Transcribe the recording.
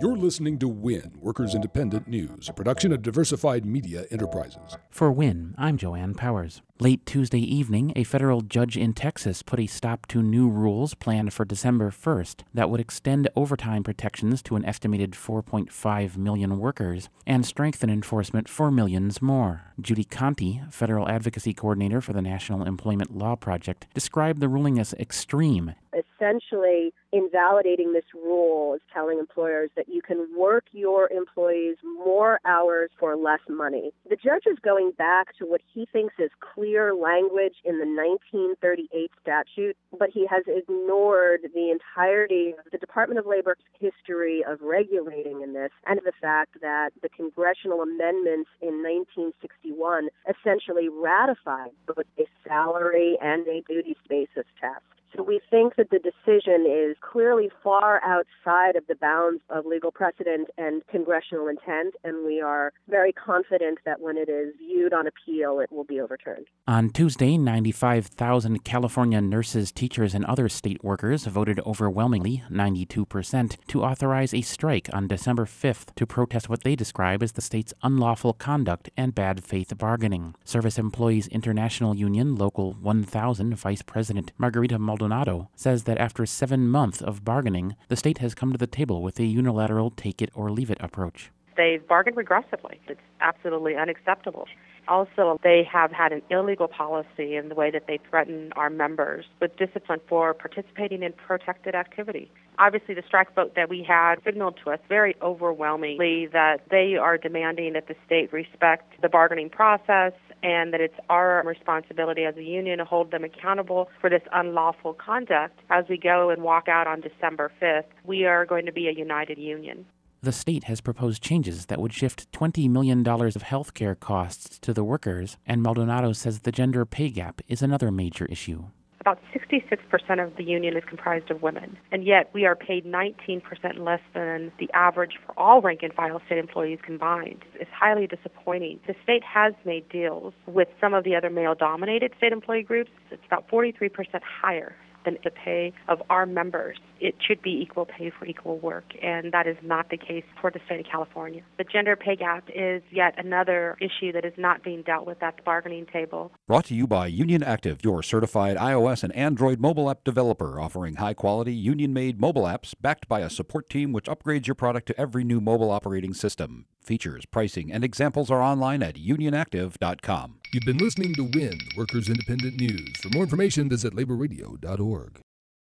You're listening to WIN, Workers Independent News, a production of Diversified Media Enterprises. For WIN, I'm Joanne Powers. Late Tuesday evening, a federal judge in Texas put a stop to new rules planned for December 1st that would extend overtime protections to an estimated 4.5 million workers and strengthen enforcement for millions more. Judy Conti, federal advocacy coordinator for the National Employment Law Project, described the ruling as extreme essentially invalidating this rule is telling employers that you can work your employees more hours for less money. The judge is going back to what he thinks is clear language in the 1938 statute, but he has ignored the entirety of the Department of Labor's history of regulating in this and the fact that the congressional amendments in 1961 essentially ratified both a salary and a duty basis test. So we think that the decision is clearly far outside of the bounds of legal precedent and congressional intent, and we are very confident that when it is viewed on appeal, it will be overturned. On Tuesday, 95,000 California nurses, teachers, and other state workers voted overwhelmingly, 92%, to authorize a strike on December 5th to protest what they describe as the state's unlawful conduct and bad faith bargaining. Service Employees International Union Local 1000 Vice President Margarita Maldonado Maldonado says that after seven months of bargaining, the state has come to the table with a unilateral take it or leave it approach. They've bargained regressively. It's absolutely unacceptable. Also, they have had an illegal policy in the way that they threaten our members with discipline for participating in protected activity. Obviously, the strike vote that we had signaled to us very overwhelmingly that they are demanding that the state respect the bargaining process and that it's our responsibility as a union to hold them accountable for this unlawful conduct as we go and walk out on December 5th. We are going to be a united union. The state has proposed changes that would shift $20 million of health care costs to the workers, and Maldonado says the gender pay gap is another major issue. About 66% of the union is comprised of women, and yet we are paid 19% less than the average for all rank and file state employees combined. It's highly disappointing. The state has made deals with some of the other male dominated state employee groups. It's about 43% higher than the pay of our members. It should be equal pay for equal work, and that is not the case for the state of California. The gender pay gap is yet another issue that is not being dealt with at the bargaining table. Brought to you by Union Active, your certified iOS and Android mobile app developer, offering high quality, union made mobile apps backed by a support team which upgrades your product to every new mobile operating system. Features, pricing, and examples are online at unionactive.com. You've been listening to WIN, Workers Independent News. For more information, visit laborradio.org.